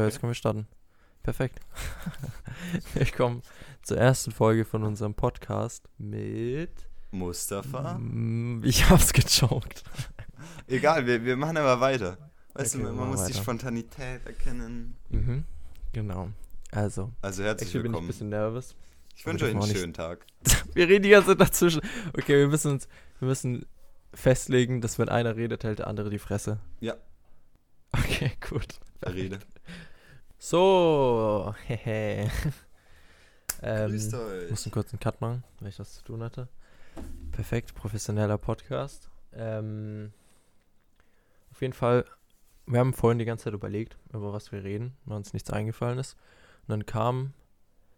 Ja, jetzt können wir starten. Perfekt. Willkommen zur ersten Folge von unserem Podcast mit. Mustafa. Mm, Ich hab's gechoked. Egal, wir, wir machen aber weiter. Weißt Okay, du, man muss die weiter. Spontanität erkennen. Mhm. Genau. Also, Also herzlich actually bin ich ein willkommen. bisschen nervös. Ich wünsche euch einen schönen Tag. Wir reden die ganze Zeit dazwischen. Okay, wir müssen uns, wir müssen festlegen, dass wenn einer redet, hält der andere die Fresse. Ja. Okay, gut. Rede. So, hehe. ähm, Grüßt Ich euch. musste kurz einen Cut machen, weil ich das zu tun hatte. Perfekt, professioneller Podcast. Ähm, auf jeden Fall, wir haben vorhin die ganze Zeit überlegt, über was wir reden, weil uns nichts eingefallen ist. Und dann kam,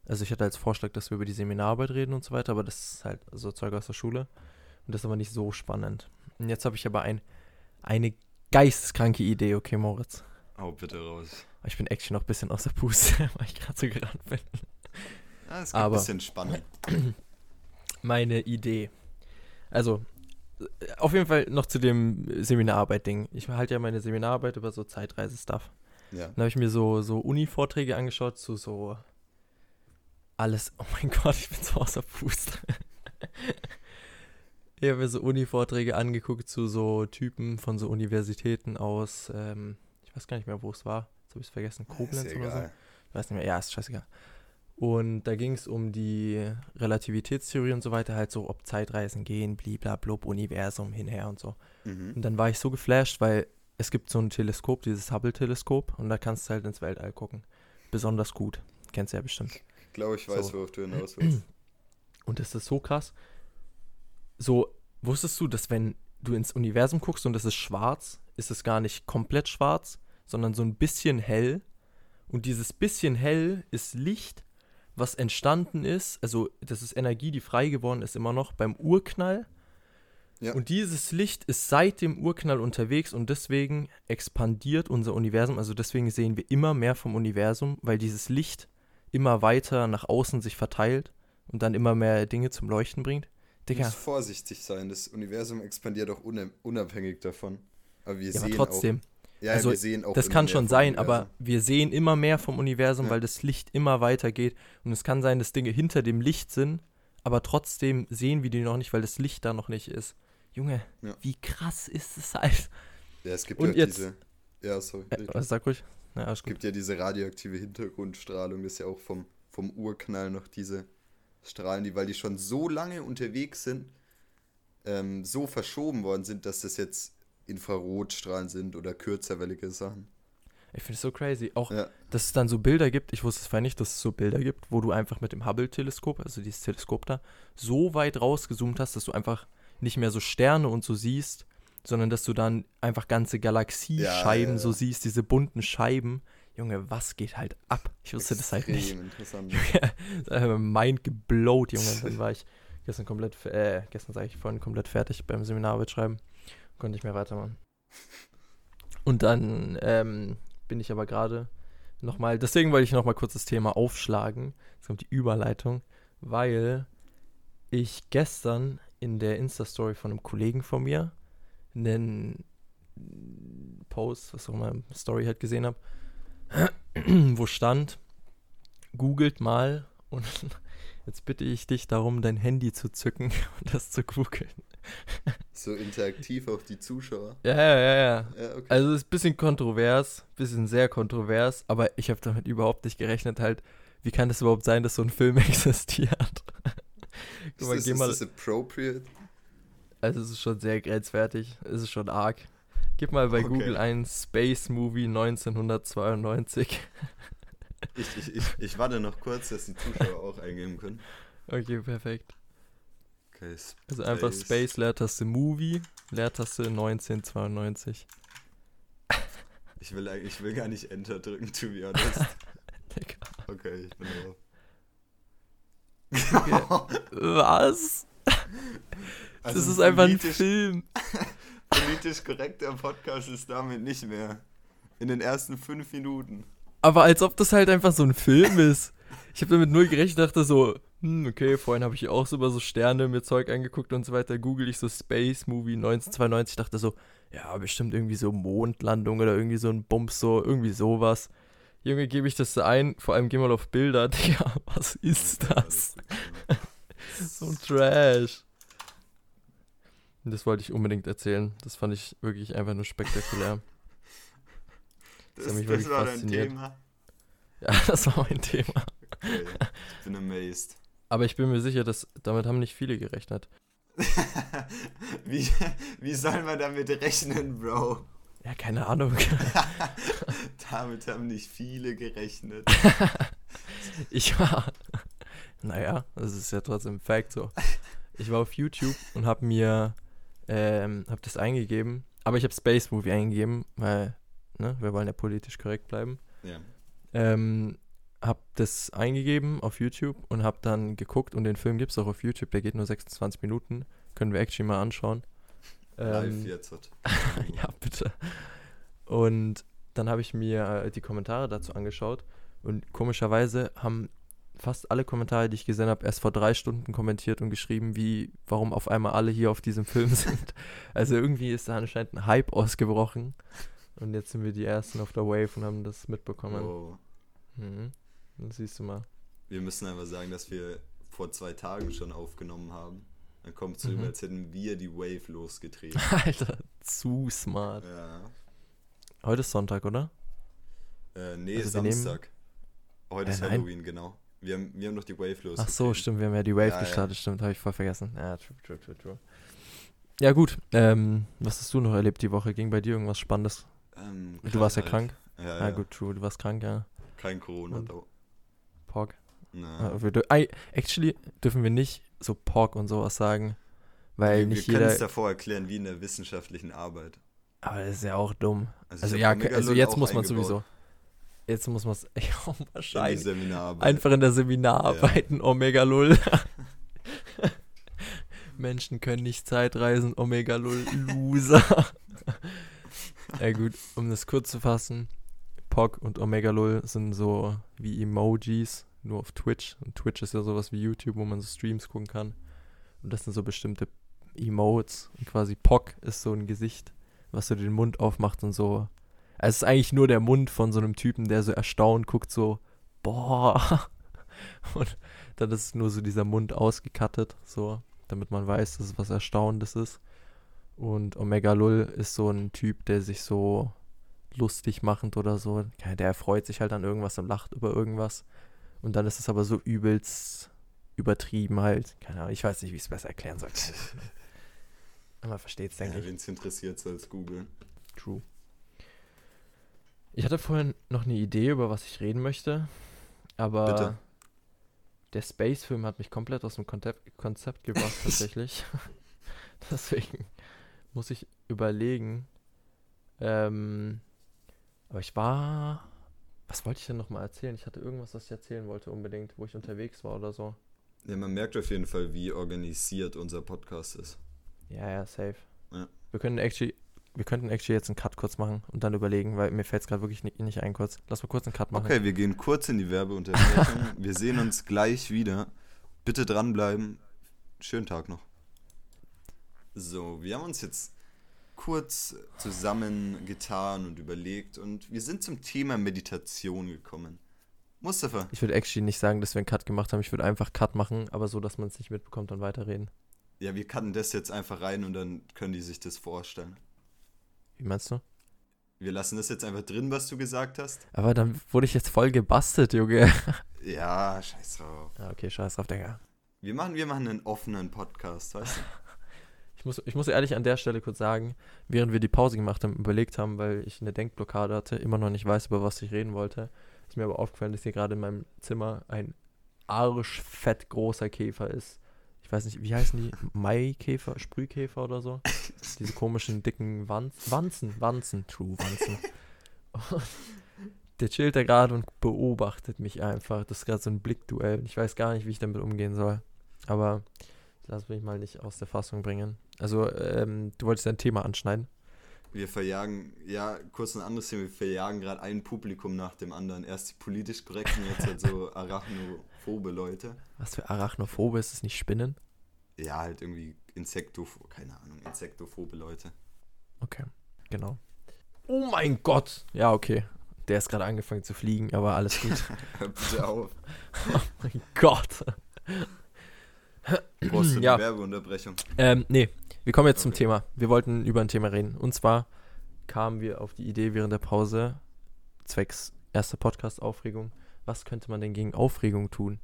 also ich hatte als Vorschlag, dass wir über die Seminararbeit reden und so weiter, aber das ist halt so Zeug aus der Schule. Und das ist aber nicht so spannend. Und jetzt habe ich aber ein, eine geisteskranke Idee, okay, Moritz. Hau bitte raus. Ich bin actually noch ein bisschen aus der Puste, weil ich gerade so gerannt bin. Ja, es gibt Aber- ein bisschen Spannung. meine Idee. Also, äh, auf jeden Fall noch zu dem Seminararbeit-Ding. Ich halte ja meine Seminararbeit über so Zeitreise-Stuff. Ja. Dann habe ich mir so, so Uni-Vorträge angeschaut zu so alles. Oh mein Gott, ich bin so aus der Puste. ich habe mir so Uni-Vorträge angeguckt zu so Typen von so Universitäten aus, ähm, ich weiß gar nicht mehr, wo es war. Habe ich es vergessen. Koblenz oder so. egal. Ich weiß nicht mehr, ja, ist scheißegal. Und da ging es um die Relativitätstheorie und so weiter, halt so, ob Zeitreisen gehen, bliblablub, Universum, hinher und so. Mhm. Und dann war ich so geflasht, weil es gibt so ein Teleskop, dieses Hubble-Teleskop, und da kannst du halt ins Weltall gucken. Besonders gut. Kennst du ja bestimmt. Ich glaube, ich weiß, So. worauf du hinaus willst. Und das ist so krass. So, wusstest du, dass wenn du ins Universum guckst und es ist schwarz, ist es gar nicht komplett schwarz, sondern so ein bisschen hell. Und dieses bisschen hell ist Licht, was entstanden ist. Also, das ist Energie, die frei geworden ist, immer noch beim Urknall. Ja. Und dieses Licht ist seit dem Urknall unterwegs und deswegen expandiert unser Universum. Also, deswegen sehen wir immer mehr vom Universum, weil dieses Licht immer weiter nach außen sich verteilt und dann immer mehr Dinge zum Leuchten bringt. Du Digga, musst vorsichtig sein. Das Universum expandiert auch unabhängig davon. Aber wir ja, aber sehen trotzdem, auch. Ja, also, wir sehen auch das kann schon sein, aber wir sehen immer mehr vom Universum, Ja. weil das Licht immer weiter geht. Und es kann sein, dass Dinge hinter dem Licht sind, aber trotzdem sehen wir die noch nicht, weil das Licht da noch nicht ist. Junge, Ja. wie krass ist es halt? Ja, es gibt Und ja jetzt- diese. Ja, sorry. Äh, was sag ruhig? Na, Es gibt ja diese radioaktive Hintergrundstrahlung, das ist ja auch vom, vom Urknall noch diese Strahlen, die, weil die schon so lange unterwegs sind, ähm, so verschoben worden sind, dass das jetzt Infrarotstrahlen sind oder kürzerwellige Sachen. Ich finde es so crazy. Auch, Ja, dass es dann so Bilder gibt, ich wusste es vorher nicht, dass es so Bilder gibt, wo du einfach mit dem Hubble-Teleskop, also dieses Teleskop da, so weit rausgezoomt hast, dass du einfach nicht mehr so Sterne und so siehst, sondern dass du dann einfach ganze Galaxiescheiben Ja, ja, so siehst, diese bunten Scheiben. Junge, was geht halt ab? Ich wusste das halt nicht. extrem interessant. Junge, Mind geblowt, Junge. Dann war ich gestern komplett, äh, gestern sage ich vorhin komplett fertig beim Seminararbeit schreiben. Konnte nicht mehr weitermachen. Und dann ähm, bin ich aber gerade nochmal, deswegen wollte ich nochmal kurz das Thema aufschlagen. Jetzt kommt die Überleitung, weil ich gestern in der Insta-Story von einem Kollegen von mir einen Post, was auch immer, Story halt gesehen habe, wo stand, googelt mal und jetzt bitte ich dich darum, dein Handy zu zücken und das zu googeln. So interaktiv auf die Zuschauer. Ja, ja, ja, ja. Ja, okay. Also es ist ein bisschen kontrovers, bisschen sehr kontrovers, aber ich habe damit überhaupt nicht gerechnet halt, wie kann es überhaupt sein, dass so ein Film existiert? ist, Guck mal, das, geh ist mal, das appropriate? also es ist schon sehr grenzwertig, es ist schon arg. Gib mal bei Okay. Google ein Space Movie 1992. Ich, ich, ich, ich warte noch kurz, dass die Zuschauer auch eingeben können. Okay, perfekt. Okay, Also einfach Space, Leertaste Movie, Leertaste 1992. Ich will, eigentlich- ich will gar nicht Enter drücken, to be honest. Okay, ich bin drauf. Was? Also das ist einfach ein politisch- Film. Politisch korrekter Podcast ist damit nicht mehr. In den ersten fünf Minuten. Aber als ob das halt einfach so ein Film ist. Ich habe damit null gerechnet, dachte so, hm, okay, vorhin habe ich auch so über so Sterne mir Zeug angeguckt und so weiter. Google ich so Space Movie 1992, dachte so, ja, bestimmt irgendwie so Mondlandung oder irgendwie so ein Bums, so irgendwie sowas. Junge, gebe ich das ein, vor allem geh mal auf Bilder, Digga, was ist das? so ein Trash. Das wollte ich unbedingt erzählen. Das fand ich wirklich einfach nur spektakulär. Das, das wirklich war fasziniert. dein Thema. Ja, das war mein Thema. Okay. Ich bin amazed. Aber ich bin mir sicher, dass damit haben nicht viele gerechnet. wie, wie soll man damit rechnen, Bro? Ja, keine Ahnung. damit haben nicht viele gerechnet. Ich war. Naja, das ist ja trotzdem Fact so. Ich war auf YouTube und hab mir. Ähm, hab das eingegeben. Aber ich habe Space Movie eingegeben, weil, ne, wir wollen ja politisch korrekt bleiben. Ja. Ähm, hab das eingegeben auf YouTube und hab dann geguckt und den Film gibt's auch auf YouTube, der geht nur 26 Minuten. Können wir actually mal anschauen. Live Ähm, jetzt. Ja, bitte. Und dann habe ich mir äh, die Kommentare dazu angeschaut und komischerweise haben fast alle Kommentare, die ich gesehen habe, erst vor drei Stunden kommentiert und geschrieben, wie, warum auf einmal alle hier auf diesem Film sind. Also irgendwie ist da anscheinend ein Hype ausgebrochen und jetzt sind wir die Ersten auf der Wave und haben das mitbekommen. Oh. Mhm. Das siehst du mal. Wir müssen einfach sagen, dass wir vor zwei Tagen schon aufgenommen haben. Dann kommt es so Mhm. über, als hätten wir die Wave losgetreten. Alter, zu smart. ja. Heute ist Sonntag, oder? Äh, nee, Also Samstag. Heute Äh, ist nein. Halloween, genau. Wir haben, wir haben noch die Wave losgetreten. Ach so, stimmt, wir haben ja die Wave Ja, ja. gestartet, stimmt, habe ich voll vergessen. Ja, true, true, true, true. Ja, gut. Ähm, was hast du noch erlebt die Woche? Ging bei dir irgendwas Spannendes? Ähm, Du warst ja Krankheit. krank. Ja, Ja, ja. gut, true, du warst krank, ja. Kein Corona. Und- da. Pork. Ja. dür- Ei, actually dürfen wir nicht so Pork und sowas sagen, weil wir nicht wir können es davor erklären, wie in der wissenschaftlichen Arbeit. Aber das ist ja auch dumm. Also hab ja, also jetzt muss man eingebaut sowieso. Jetzt muss man es. Ja, In die wahrscheinlich. Seminararbeit. Einfach in der Seminararbeiten Omega Lull. Menschen können nicht Zeitreisen, Omega Lull, Loser. ja gut, um das kurz zu fassen, POC und Omega Lull sind so wie Emojis, nur auf Twitch. Und Twitch ist ja sowas wie YouTube, wo man so Streams gucken kann. Und das sind so bestimmte Emotes. Und quasi POC ist so ein Gesicht, was so den Mund aufmacht und so. Also es ist eigentlich nur der Mund von so einem Typen, der so erstaunt guckt, so, boah. Und dann ist nur so dieser Mund ausgekattet, so, damit man weiß, dass es was Erstaunendes ist. Und Omega Lull ist so ein Typ, der sich so lustig machend oder so, der freut sich halt an irgendwas und lacht über irgendwas. Und dann ist es aber so übelst übertrieben halt. Keine Ahnung, ich weiß nicht, wie ich es besser erklären soll. Versteht es, denke Ja, ich. Wen es interessiert, soll es googeln. True. Ich hatte vorhin noch eine Idee, über was ich reden möchte, aber Bitte. der Space-Film hat mich komplett aus dem Konzept, Konzept gebracht, tatsächlich. Deswegen muss ich überlegen. Ähm, aber ich war. Was wollte ich denn nochmal erzählen? Ich hatte irgendwas, was ich erzählen wollte, unbedingt, wo ich unterwegs war oder so. Ja, man merkt auf jeden Fall, wie organisiert unser Podcast ist. Ja, ja, safe. Ja. Wir können actually. Wir könnten actually jetzt einen Cut kurz machen und dann überlegen, weil mir fällt es gerade wirklich nicht, nicht ein kurz. Lass mal kurz einen Cut machen. Okay, wir gehen kurz in die Werbeunterbrechung. wir sehen uns gleich wieder. Bitte dranbleiben. Schönen Tag noch. So, wir haben uns jetzt kurz zusammengetan und überlegt und wir sind zum Thema Meditation gekommen. Mustafa, Ich würde actually nicht sagen, dass wir einen Cut gemacht haben. Ich würde einfach Cut machen, aber so, dass man es nicht mitbekommt und weiterreden. ja, wir cutten das jetzt einfach rein und dann können die sich das vorstellen. Wie meinst du? Wir lassen das jetzt einfach drin, was du gesagt hast. Aber dann wurde ich jetzt voll gebastelt, Junge. Ja, scheiß drauf. Ja, okay, scheiß drauf, Digga. Wir machen, wir machen einen offenen Podcast, weißt du? Ich muss, ich muss ehrlich an der Stelle kurz sagen, während wir die Pause gemacht haben, überlegt haben, weil ich eine Denkblockade hatte, immer noch nicht weiß, über was ich reden wollte, ist mir aber aufgefallen, dass hier gerade in meinem Zimmer ein arschfett großer Käfer ist. Ich weiß nicht, wie heißen die? Maikäfer, Sprühkäfer oder so? Diese komischen, dicken Wanz Wanzen, Wanzen, true, Wanzen. Und der chillt da gerade und beobachtet mich einfach. Das ist gerade so ein Blickduell. Ich weiß gar nicht, wie ich damit umgehen soll. Aber lass mich mal nicht aus der Fassung bringen. Also, ähm, du wolltest dein Thema anschneiden. Wir verjagen, ja, kurz ein anderes Thema, wir verjagen gerade ein Publikum nach dem anderen. Erst die politisch korrekten, jetzt halt so arachnophobe Leute. Was für Arachnophobe ist es nicht Spinnen? Ja, halt irgendwie Insektophobe, keine Ahnung, Insektophobe Leute. Okay, genau. Oh mein Gott! Ja, okay. Der ist gerade angefangen zu fliegen, aber alles gut. Bitte auf. oh mein Gott. Brauchst du eine Ja. Werbeunterbrechung? Ähm, nee, wir kommen jetzt zum Okay. Thema. Wir wollten über ein Thema reden. Und zwar kamen wir auf die Idee während der Pause, zwecks erster Podcast-Aufregung, was könnte man denn gegen Aufregung tun?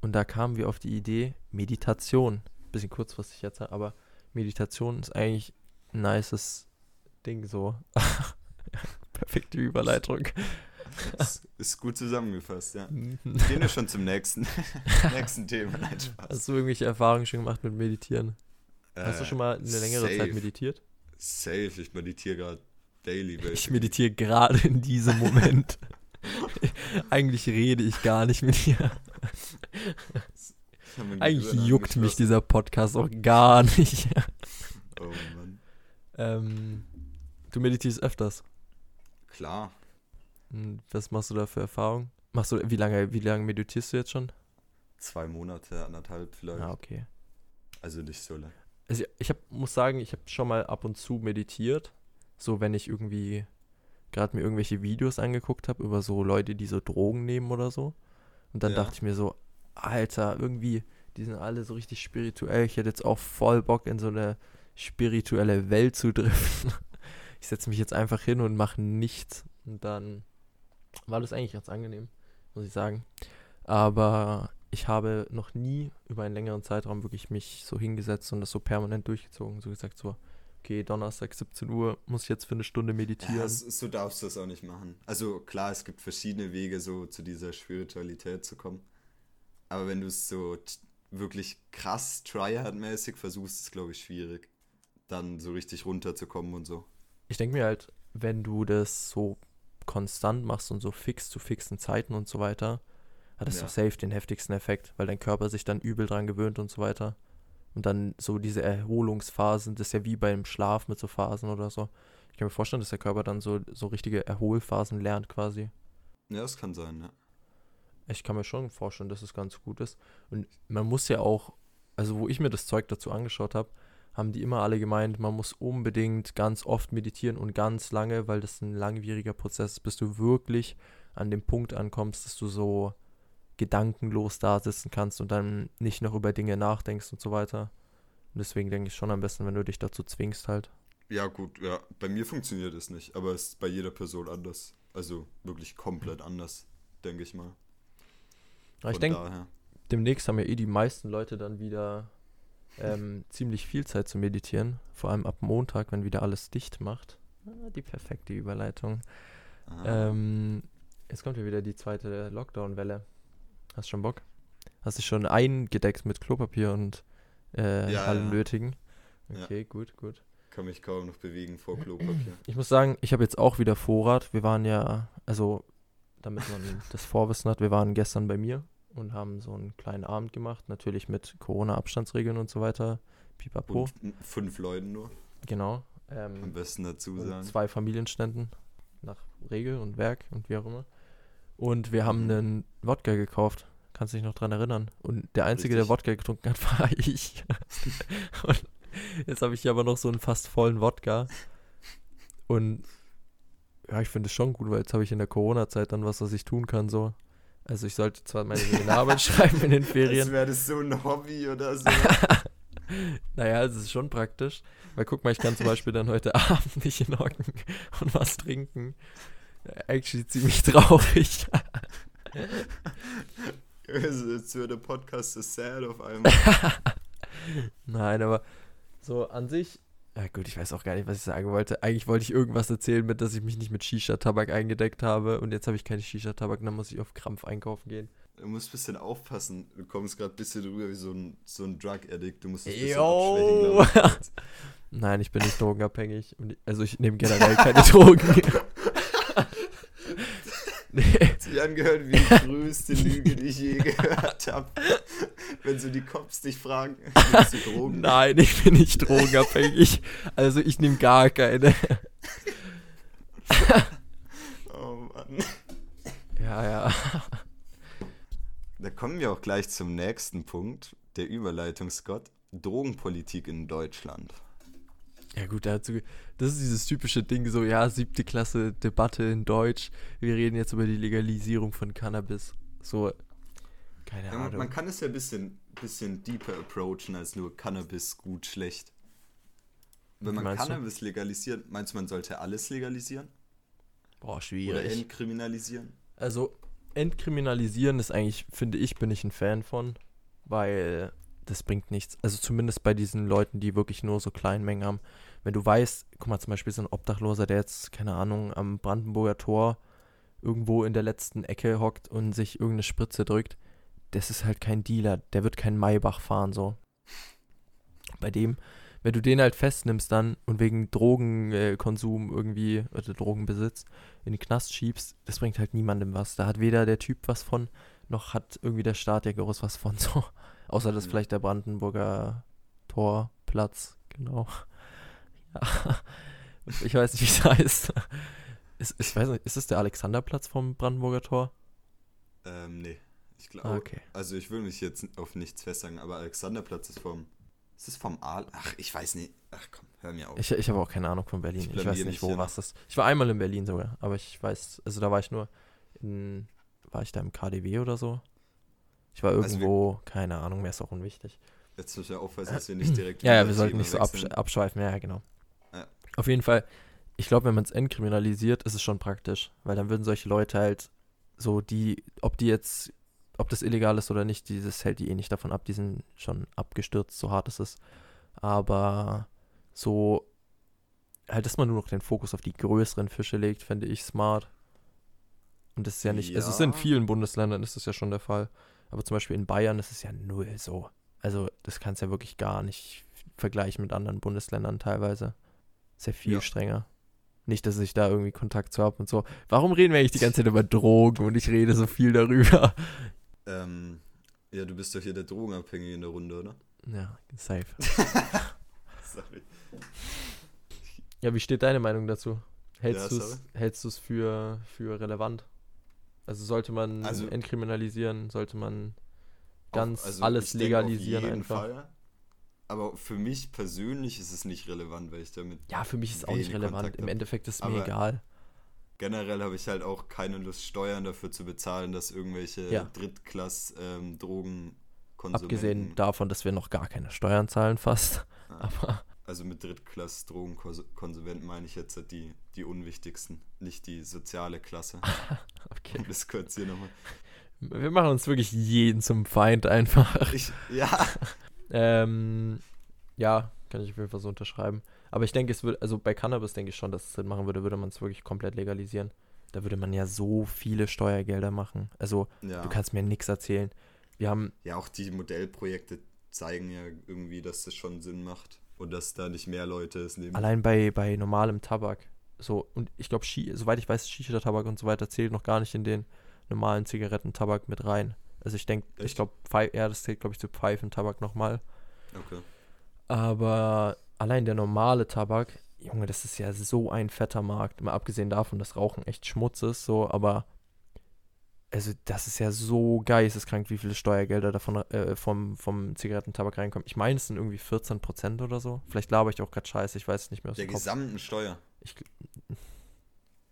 Und da kamen wir auf die Idee, Meditation. Bisschen kurzfristig jetzt, aber Meditation ist eigentlich ein nices Ding so. Perfekte Überleitung. Das ist gut zusammengefasst, ja. Hast Gehen wir schon zum nächsten, nächsten Thema. Nein, Spaß. du irgendwelche Erfahrungen schon gemacht mit Meditieren? Hast du Äh, schon mal eine längere Zeit safe. meditiert? Safe, ich meditiere gerade daily. Ich basically. meditiere gerade in diesem Moment. Eigentlich rede ich gar nicht mit dir. Ich Eigentlich juckt mich dieser Podcast auch gar nicht. Oh Mann. ähm, du meditierst öfters. Klar. Hm, Was machst du da für Erfahrungen? Machst du, wie lange, wie lange meditierst du jetzt schon? Zwei Monate, anderthalb vielleicht. Ah, okay. Also nicht so lange. Also ich, hab, muss sagen, ich habe schon mal ab und zu meditiert. So, wenn ich irgendwie gerade mir irgendwelche Videos angeguckt habe über so Leute, die so Drogen nehmen oder so. Und dann Ja. dachte ich mir so, Alter, irgendwie, die sind alle so richtig spirituell. Ich hätte jetzt auch voll Bock, in so eine spirituelle Welt zu driften. Ich setze mich jetzt einfach hin und mache nichts. Und dann war das eigentlich ganz angenehm, muss ich sagen. Aber ich habe noch nie über einen längeren Zeitraum wirklich mich so hingesetzt und das so permanent durchgezogen. So gesagt, so, okay, Donnerstag 17 Uhr muss ich jetzt für eine Stunde meditieren. Ja, so darfst du das auch nicht machen. Also klar, es gibt verschiedene Wege, so zu dieser Spiritualität zu kommen. Aber wenn du es so wirklich krass tryhard-mäßig versuchst, ist es, glaube ich, schwierig, dann so richtig runterzukommen und so. ich denke mir halt, wenn du das so konstant machst und so fix zu fixen Zeiten und so weiter, hat es Ja. doch safe den heftigsten Effekt, weil dein Körper sich dann übel dran gewöhnt und so weiter. Und dann so diese Erholungsphasen, das ist ja wie beim Schlaf mit so Phasen oder so. Ich kann mir vorstellen, dass der Körper dann so, so richtige Erholphasen lernt quasi. Ja, das kann sein, ja. Ich kann mir schon vorstellen, dass es ganz gut ist. Und man muss ja auch, also wo ich mir das Zeug dazu angeschaut habe, haben die immer alle gemeint, man muss unbedingt ganz oft meditieren und ganz lange, weil das ein langwieriger Prozess ist, bis du wirklich an dem Punkt ankommst, dass du so gedankenlos da sitzen kannst und dann nicht noch über Dinge nachdenkst und so weiter. Und deswegen denke ich schon am besten, wenn du dich dazu zwingst halt. Ja, gut, ja. Bei mir funktioniert es nicht, aber es ist bei jeder Person anders. Also wirklich komplett anders, denke ich mal. Aber ich Von denke, demnächst haben ja eh die meisten Leute dann wieder ähm, ziemlich viel Zeit zu meditieren. Vor allem ab Montag, wenn wieder alles dicht macht. Ah, die perfekte Überleitung. Ähm, jetzt kommt ja wieder die zweite Lockdown-Welle. Hast schon Bock? Hast dich schon eingedeckt mit Klopapier und äh, Ja, allem ja. Nötigen? Ja. Okay, gut, gut. kann mich kaum noch bewegen vor Klopapier. Ich muss sagen, ich habe jetzt auch wieder Vorrat. Wir waren ja, also damit man das Vorwissen hat, wir waren gestern bei mir und haben so einen kleinen Abend gemacht, natürlich mit Corona-Abstandsregeln und so weiter. Pipapo, Und fünf Leuten nur, genau. am Ähm, besten dazu sagen. zwei Familienständen nach Regel und Werk und wie auch immer. Und wir haben Mhm. einen Wodka gekauft. Kannst du dich noch dran erinnern? Und der Einzige, der Richtig. Wodka getrunken hat, war ich. und jetzt habe ich hier aber noch so einen fast vollen Wodka. Und ja, ich finde es schon gut, weil jetzt habe ich in der Corona-Zeit dann was, was ich tun kann, so. Also ich sollte zwar meine Seminararbeit schreiben in den Ferien. wäre das so ein Hobby oder so. Naja, es ist schon praktisch. Weil guck mal, ich kann zum Beispiel dann heute Abend nicht hocken und was trinken. Actually ziemlich traurig. Also, Jetzt wird der Podcast so sad auf einmal. Nein, aber so an sich. Ja gut, ich weiß auch gar nicht, was ich sagen wollte. Eigentlich wollte ich irgendwas erzählen mit, dass ich mich nicht mit Shisha-Tabak eingedeckt habe und jetzt habe ich keine Shisha-Tabak dann muss ich auf Krampf einkaufen gehen. Du musst ein bisschen aufpassen. Du kommst gerade ein bisschen drüber wie so ein, so ein Drug-Addict. Du musst es ein bisschen abschwächen. Nein, ich bin nicht drogenabhängig. Also ich nehme generell keine Drogen. nee. Sie angehört wie die größte Lüge, die ich je gehört habe. Wenn so die Cops dich fragen, nimmst du Drogen? Nein, ich bin nicht drogenabhängig. Also ich nehme gar keine. Oh Mann. Ja, ja. Da kommen wir auch gleich zum nächsten Punkt, der Überleitung, Scott. Drogenpolitik in Deutschland. Ja gut, dazu, das ist dieses typische Ding, so ja, siebte Klasse Debatte in Deutsch. Wir reden jetzt über die Legalisierung von Cannabis. So, keine Ja, man, Ahnung. man kann es ja ein bisschen, bisschen deeper approachen als nur Cannabis gut, schlecht. Wenn man meinst du? Cannabis legalisiert, meinst du, man sollte alles legalisieren? Boah, Oder schwierig. entkriminalisieren? Also, entkriminalisieren ist eigentlich, finde ich, bin ich ein Fan von, weil das bringt nichts. Also zumindest bei diesen Leuten, die wirklich nur so Kleinmengen haben. Wenn du weißt, guck mal, zum Beispiel so ein Obdachloser, der jetzt, keine Ahnung, am Brandenburger Tor irgendwo in der letzten Ecke hockt und sich irgendeine Spritze drückt, das ist halt kein Dealer, der wird kein Maybach fahren, so. Bei dem, wenn du den halt festnimmst dann und wegen Drogenkonsum irgendwie oder Drogenbesitz in den Knast schiebst, das bringt halt niemandem was. Da hat weder der Typ was von, noch hat irgendwie der Staat ja groß was von, so. Außer dass Mhm. vielleicht der Brandenburger Torplatz, genau. Ja. Ich weiß nicht, wie es heißt. Ist, ich weiß nicht, ist es der Alexanderplatz vom Brandenburger Tor? Ähm, nee. Ich glaube. Ah, okay. Also ich will mich jetzt auf nichts festsagen, aber Alexanderplatz ist vom. Ist es vom Aal? Ach, ich weiß nicht. Ach komm, hör mir auf. Ich, ich habe auch keine Ahnung von Berlin. Ich Ich, weiß nicht, wo hier was ist. Ich war einmal in Berlin sogar, aber ich weiß, also da war ich nur in, war ich da im KDW oder so? Ich war Also wir- irgendwo, keine Ahnung, mir ist auch unwichtig. Jetzt muss ich aufpassen, dass wir nicht direkt. Ja, ja, wir sollten nicht so absch abschweifen, ja, ja, genau. Ja. Auf jeden Fall, ich glaube, wenn man es entkriminalisiert, ist es schon praktisch, weil dann würden solche Leute halt so die, ob die jetzt, ob das illegal ist oder nicht, dieses hält die eh nicht davon ab, die sind schon abgestürzt, so hart es ist. Aber so, halt, dass man nur noch den Fokus auf die größeren Fische legt, fände ich smart. Und das ist ja nicht, also es ist in Ja. vielen Bundesländern ist das ja schon der Fall. Aber zum Beispiel in Bayern ist es ja null so. Also das kannst du ja wirklich gar nicht vergleichen mit anderen Bundesländern teilweise. Sehr viel Ja. strenger. Nicht, dass ich da irgendwie Kontakt zu habe und so. Warum reden wir eigentlich die ganze Zeit über Drogen und ich rede so viel darüber? Ähm, ja, du bist doch hier der Drogenabhängige in der Runde, oder? Ja, safe. Sorry. Ja, wie steht deine Meinung dazu? Ja, Hältst du es für, für relevant? Also sollte man Also- entkriminalisieren, sollte man ganz also alles auf legalisieren einfach. Fall. Aber für mich persönlich ist es nicht relevant, weil ich damit. Ja, für mich ist es auch nicht relevant. Kontakt Im. Endeffekt ist es mir egal. Generell habe ich halt auch keine Lust, Steuern dafür zu bezahlen, dass irgendwelche Ja. Drittklass-Drogen Abgesehen davon, dass wir noch gar keine Steuern zahlen fast. Ja. Aber Also mit Drittklass-Drogenkonsumenten meine ich jetzt die, die unwichtigsten, nicht die soziale Klasse. okay. Um kurz hier nochmal. Wir machen uns wirklich jeden zum Feind einfach. Ich, ja, Ähm, ja, kann ich auf jeden Fall so unterschreiben. Aber ich denke, es würde, also bei Cannabis denke ich schon, dass es Sinn machen würde, würde man es wirklich komplett legalisieren. Da würde man ja so viele Steuergelder machen. Also, ja. du kannst mir nichts erzählen. Wir haben, ja, auch die Modellprojekte zeigen ja irgendwie, dass das schon Sinn macht. Und dass da nicht mehr Leute es nehmen. allein bei, bei normalem Tabak, so, und ich glaube, soweit ich weiß, Shisha-Tabak und so weiter zählt noch gar nicht in den normalen Zigarettentabak mit rein. Also ich denke, ich glaube, ja, das zählt, glaube ich, zu Pfeifentabak nochmal. Okay. Aber allein der normale Tabak, Junge, das ist ja so ein fetter Markt. Mal abgesehen davon, dass Rauchen echt Schmutz ist, so, aber also das ist ja so geisteskrank, wie viele Steuergelder davon äh, vom, vom Zigarettentabak reinkommen. Ich meine, es sind irgendwie 14% oder so. Vielleicht laber ich auch gerade scheiße, ich weiß es nicht mehr aus Der dem Kopf. gesamten Steuer. Ich,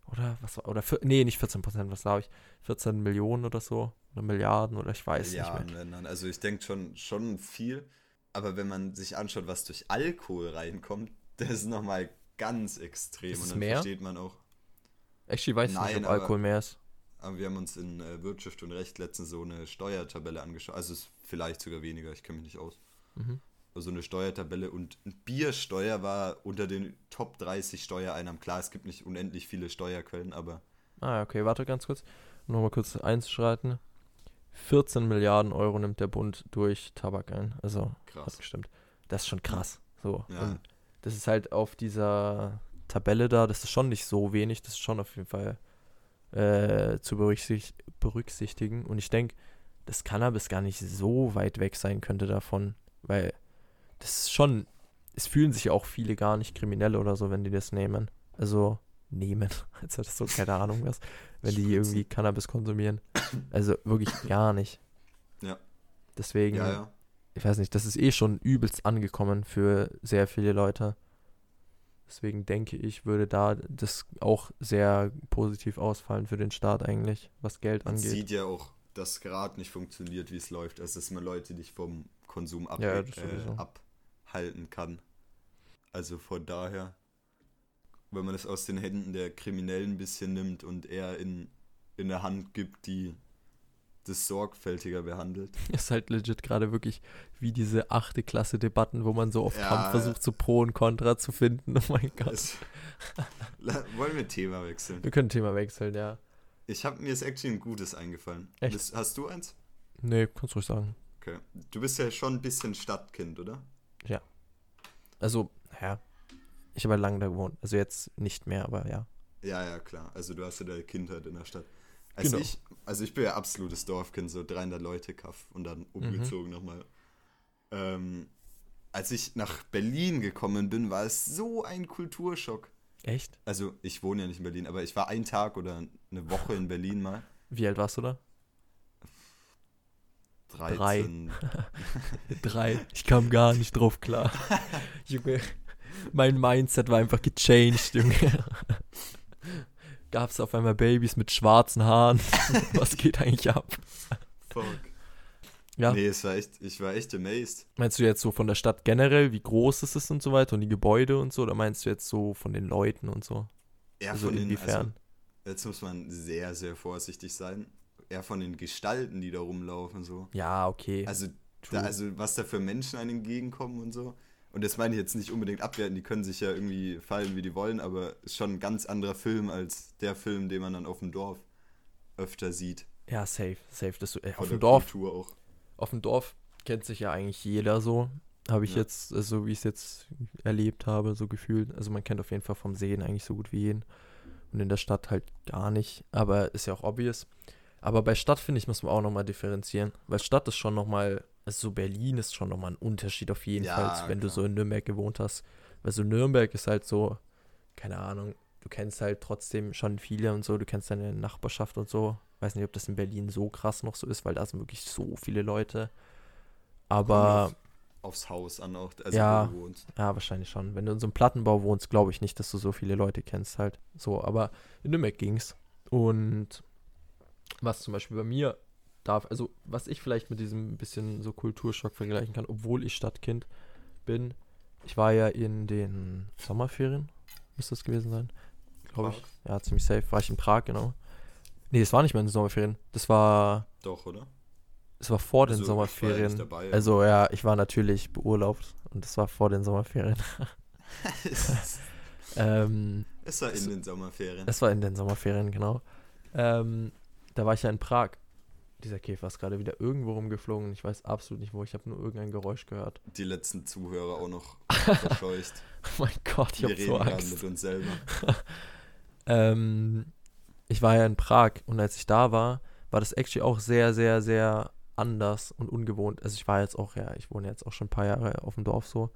oder was war, oder, nee, nicht 14%, was glaube ich? 14 Millionen oder so? Oder Milliarden oder ich weiß nicht mehr. Milliarden, wenn dann. Also ich denke schon, schon viel. Aber wenn man sich anschaut, was durch Alkohol reinkommt, das ist nochmal ganz extrem. Ist Und dann mehr? versteht man auch. Actually weiß ich Nein, nicht, ob Alkohol mehr ist. Aber wir haben uns in äh, Wirtschaft und Recht letztens so eine Steuertabelle angeschaut. Also es ist vielleicht sogar weniger, ich kenne mich nicht aus. Mhm. Also eine Steuertabelle und Biersteuer war unter den Top 30 Steuereinnahmen. Klar, es gibt nicht unendlich viele Steuerquellen, aber Ah, okay, warte ganz kurz. Nochmal kurz einzuschreiten. 14 Milliarden Euro nimmt der Bund durch Tabak ein. Also, krass. gestimmt. Das ist schon krass. So. Ja. Das ist halt auf dieser Tabelle da, das ist schon nicht so wenig, das ist schon auf jeden Fall äh, zu berücksicht berücksichtigen. Und ich denke, dass Cannabis gar nicht so weit weg sein könnte davon, weil das ist schon, es fühlen sich auch viele gar nicht kriminell oder so, wenn die das nehmen. Also nehmen, als wäre das so, keine Ahnung was, wenn die irgendwie Cannabis konsumieren. Also wirklich gar nicht. Ja. Deswegen, Ja, ja. ich weiß nicht, das ist eh schon übelst angekommen für sehr viele Leute. Deswegen denke ich, würde da das auch sehr positiv ausfallen für den Staat eigentlich, was Geld Man angeht. sieht ja auch, dass gerade nicht funktioniert, wie es läuft. Also, dass man Leute nicht vom Konsum ab Ja, äh, abhalten kann. Also von daher, wenn man es aus den Händen der Kriminellen ein bisschen nimmt und eher in, in der Hand gibt, die das sorgfältiger behandelt. Ist halt legit gerade wirklich wie diese achte Klasse Debatten, wo man so auf Ja. Kampf versucht, so Pro und Contra zu finden. Oh mein Gott. Es, wollen wir Thema wechseln? Wir können Thema wechseln, ja. Ich habe mir ist actually ein gutes eingefallen. Echt? Das, hast du eins? Nee, kannst ruhig sagen. Okay. Du bist ja schon ein bisschen Stadtkind, oder? Also, ja. Ich habe halt lange da gewohnt. Also jetzt nicht mehr, aber ja. Ja, ja, klar. Also du hast ja deine Kindheit in der Stadt. Also, Genau. ich, also ich bin ja absolutes Dorfkind, so 300 Leute Kaff und dann umgezogen nochmal. Ähm, als ich nach Berlin gekommen bin, war es so ein Kulturschock. Echt? Also ich wohne ja nicht in Berlin, aber ich war einen Tag oder eine Woche in Berlin mal. Wie alt warst du da? 13. Drei. Ich kam gar nicht drauf klar. Junge, mein Mindset war einfach gechanged, Junge. Gab es auf einmal Babys mit schwarzen Haaren? Was geht eigentlich ab? Fuck. Ja. Nee, es war echt, ich war echt amazed. Meinst du jetzt so von der Stadt generell, wie groß es ist und so weiter und die Gebäude und so? Oder meinst du jetzt so von den Leuten und so? Eher Also von den, inwiefern? also, jetzt muss man sehr, sehr vorsichtig sein. Eher von den Gestalten, die da rumlaufen, so. ja, okay. Also, da, also was da für Menschen einem entgegenkommen und so. Und das meine ich jetzt nicht unbedingt abwerten, die können sich ja irgendwie fallen, wie die wollen, aber ist schon ein ganz anderer Film als der Film, den man dann auf dem Dorf öfter sieht. ja, safe, safe. Das, äh, Von auf dem Dorf Kultur auch. auf dem Dorf kennt sich ja eigentlich jeder so. Habe ich Ja. jetzt, äh, so wie ich es jetzt erlebt habe, so gefühlt. Also man kennt auf jeden Fall vom Sehen eigentlich so gut wie jeden. Und in der Stadt halt gar nicht. Aber ist ja auch obvious. Aber bei Stadt, finde ich, muss man auch nochmal differenzieren. Weil Stadt ist schon nochmal, also so Berlin ist schon nochmal ein Unterschied auf jeden Ja, Fall, wenn du klar. so in Nürnberg gewohnt hast. Weil so Nürnberg ist halt so, keine Ahnung, du kennst halt trotzdem schon viele und so, du kennst deine Nachbarschaft und so. Weiß nicht, ob das in Berlin so krass noch so ist, weil da sind wirklich so viele Leute. Aber Kommt Aufs Haus an auch, also Ja. wo du wohnst. ja, wahrscheinlich schon. Wenn du in so einem Plattenbau wohnst, glaube ich nicht, dass du so viele Leute kennst halt. So, aber in Nürnberg ging's. Und was zum Beispiel bei mir darf, also was ich vielleicht mit diesem bisschen so Kulturschock vergleichen kann, obwohl ich Stadtkind bin. Ich war ja in den Sommerferien, müsste das gewesen sein, glaube ich. Ja, ziemlich safe. War ich in Prag, genau. Nee, es war nicht mehr in den Sommerferien. Das war, Doch, oder? es war vor Also, den ja Sommerferien. dabei, aber- Also ja, ich war natürlich beurlaubt und das war vor den Sommerferien. es ähm, es war in Es- den Sommerferien. es war in den Sommerferien, genau. Ähm, da war ich ja in Prag. Dieser Käfer ist gerade wieder irgendwo rumgeflogen. Ich weiß absolut nicht wo. Ich habe nur irgendein Geräusch gehört. Die letzten Zuhörer auch noch verscheucht. Oh mein Gott, ich habe so Angst. mit uns selber. Ähm, ich war ja in Prag und als ich da war, war das actually auch sehr, sehr, sehr anders und ungewohnt. Also ich war jetzt auch, ja, ich wohne jetzt auch schon ein paar Jahre auf dem Dorf so,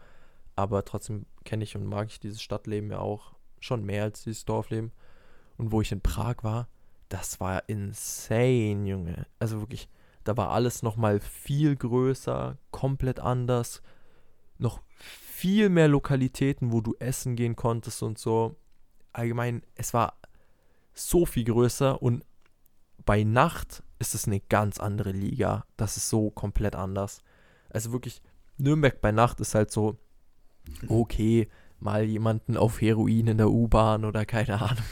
aber trotzdem kenne ich und mag ich dieses Stadtleben ja auch schon mehr als dieses Dorfleben. Und wo ich in Prag war, das war insane, Junge. Also wirklich, da war alles nochmal viel größer, komplett anders, noch viel mehr Lokalitäten, wo du essen gehen konntest und so allgemein, es war so viel größer und bei Nacht ist es eine ganz andere Liga. Das ist so komplett anders. Also wirklich, Nürnberg bei Nacht ist halt so, okay, mal jemanden auf Heroin in der U-Bahn oder keine Ahnung.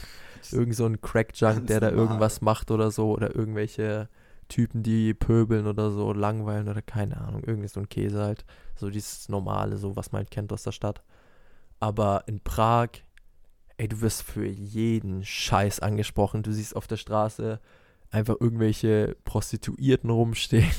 Irgend so ein Crack-Junk, der da normal. irgendwas macht oder so. Oder irgendwelche Typen, die pöbeln oder so, langweilen oder keine Ahnung. Irgendwie so ein Käse halt. So dieses Normale, so was man halt kennt aus der Stadt. Aber in Prag, ey, du wirst für jeden Scheiß angesprochen. Du siehst auf der Straße einfach irgendwelche Prostituierten rumstehen.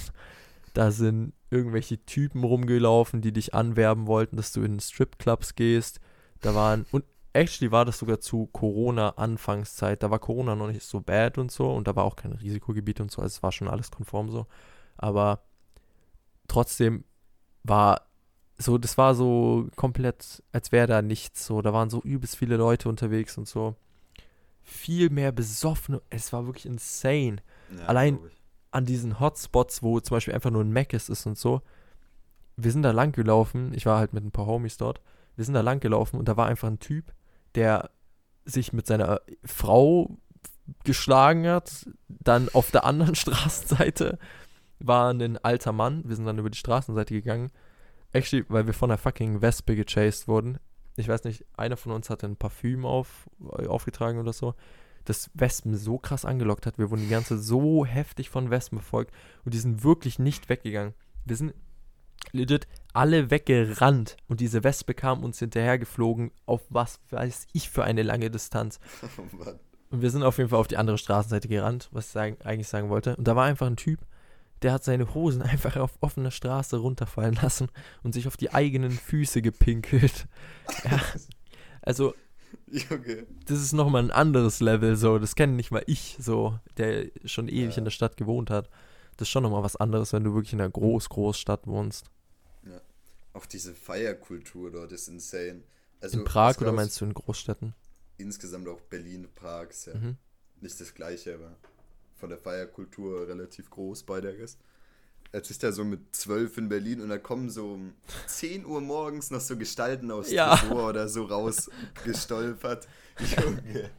Da sind irgendwelche Typen rumgelaufen, die dich anwerben wollten, dass du in Stripclubs gehst. Da waren, und actually war das sogar zu Corona-Anfangszeit. Da war Corona noch nicht so bad und so und da war auch kein Risikogebiet und so. Also es war schon alles konform so. Aber trotzdem war so, das war so komplett, als wäre da nichts so. Da waren so übelst viele Leute unterwegs und so. Viel mehr besoffene. Es war wirklich insane. Ja, Allein-. An diesen Hotspots, wo zum Beispiel einfach nur ein Mc's ist und so. Wir sind da lang gelaufen. Ich war halt mit ein paar Homies dort. wir sind da lang gelaufen und da war einfach ein Typ, der sich mit seiner Frau geschlagen hat. Dann auf der anderen Straßenseite war ein alter Mann. Wir sind dann über die Straßenseite gegangen. Actually, weil wir von einer fucking Wespe gechased wurden. Ich weiß nicht, einer von uns hatte ein Parfüm auf, aufgetragen oder so. Das Wespen so krass angelockt hat. Wir wurden die ganze so heftig von Wespen verfolgt. Und die sind wirklich nicht weggegangen. Wir sind legit alle weggerannt. Und diese Wespe kam uns hinterhergeflogen. Auf was weiß ich für eine lange Distanz. Oh und wir sind auf jeden Fall auf die andere Straßenseite gerannt, was ich sagen, eigentlich sagen wollte. Und da war einfach ein Typ, der hat seine Hosen einfach auf offener Straße runterfallen lassen und sich auf die eigenen Füße gepinkelt. Ja, also, okay. das ist nochmal ein anderes Level, so. Das kenne nicht mal ich, so, der schon ewig ja. in der Stadt gewohnt hat. Das ist schon nochmal was anderes, wenn du wirklich in einer groß, Großstadt wohnst. Auch diese Feierkultur dort ist insane. Also, in Prag oder meinst du in Großstädten? Insgesamt auch Berlin, Prag ist ja mhm. nicht das gleiche, aber von der Feierkultur relativ groß bei der ist. Jetzt ist er so mit zwölf in Berlin und da kommen so um 10 Uhr morgens noch so Gestalten aus ja. Tresor oder so rausgestolpert. Junge.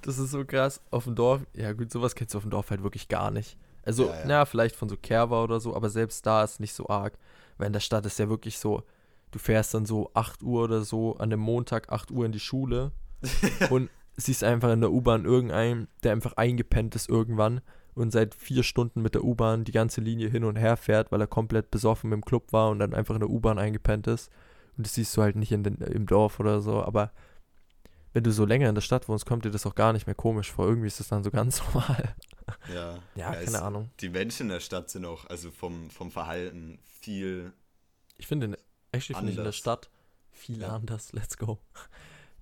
Das ist so krass. Auf dem Dorf, ja gut, sowas kennst du auf dem Dorf halt wirklich gar nicht. Also, ja, ja. na, vielleicht von so Kerber oder so, aber selbst da ist nicht so arg. Weil in der Stadt ist ja wirklich so, du fährst dann so 8 Uhr oder so an dem Montag 8 Uhr in die Schule und siehst einfach in der U-Bahn irgendeinen, der einfach eingepennt ist irgendwann und seit vier Stunden mit der U-Bahn die ganze Linie hin und her fährt, weil er komplett besoffen im Club war und dann einfach in der U-Bahn eingepennt ist. Und das siehst du halt nicht in den, im Dorf oder so, aber wenn du so länger in der Stadt wohnst, kommt dir das auch gar nicht mehr komisch vor. Irgendwie ist das dann so ganz normal. Ja, ja, ja keine Ahnung. Die Menschen in der Stadt sind auch, also vom, vom Verhalten viel. Ich finde, actually finde ich in der Stadt viel ja. anders. Let's go.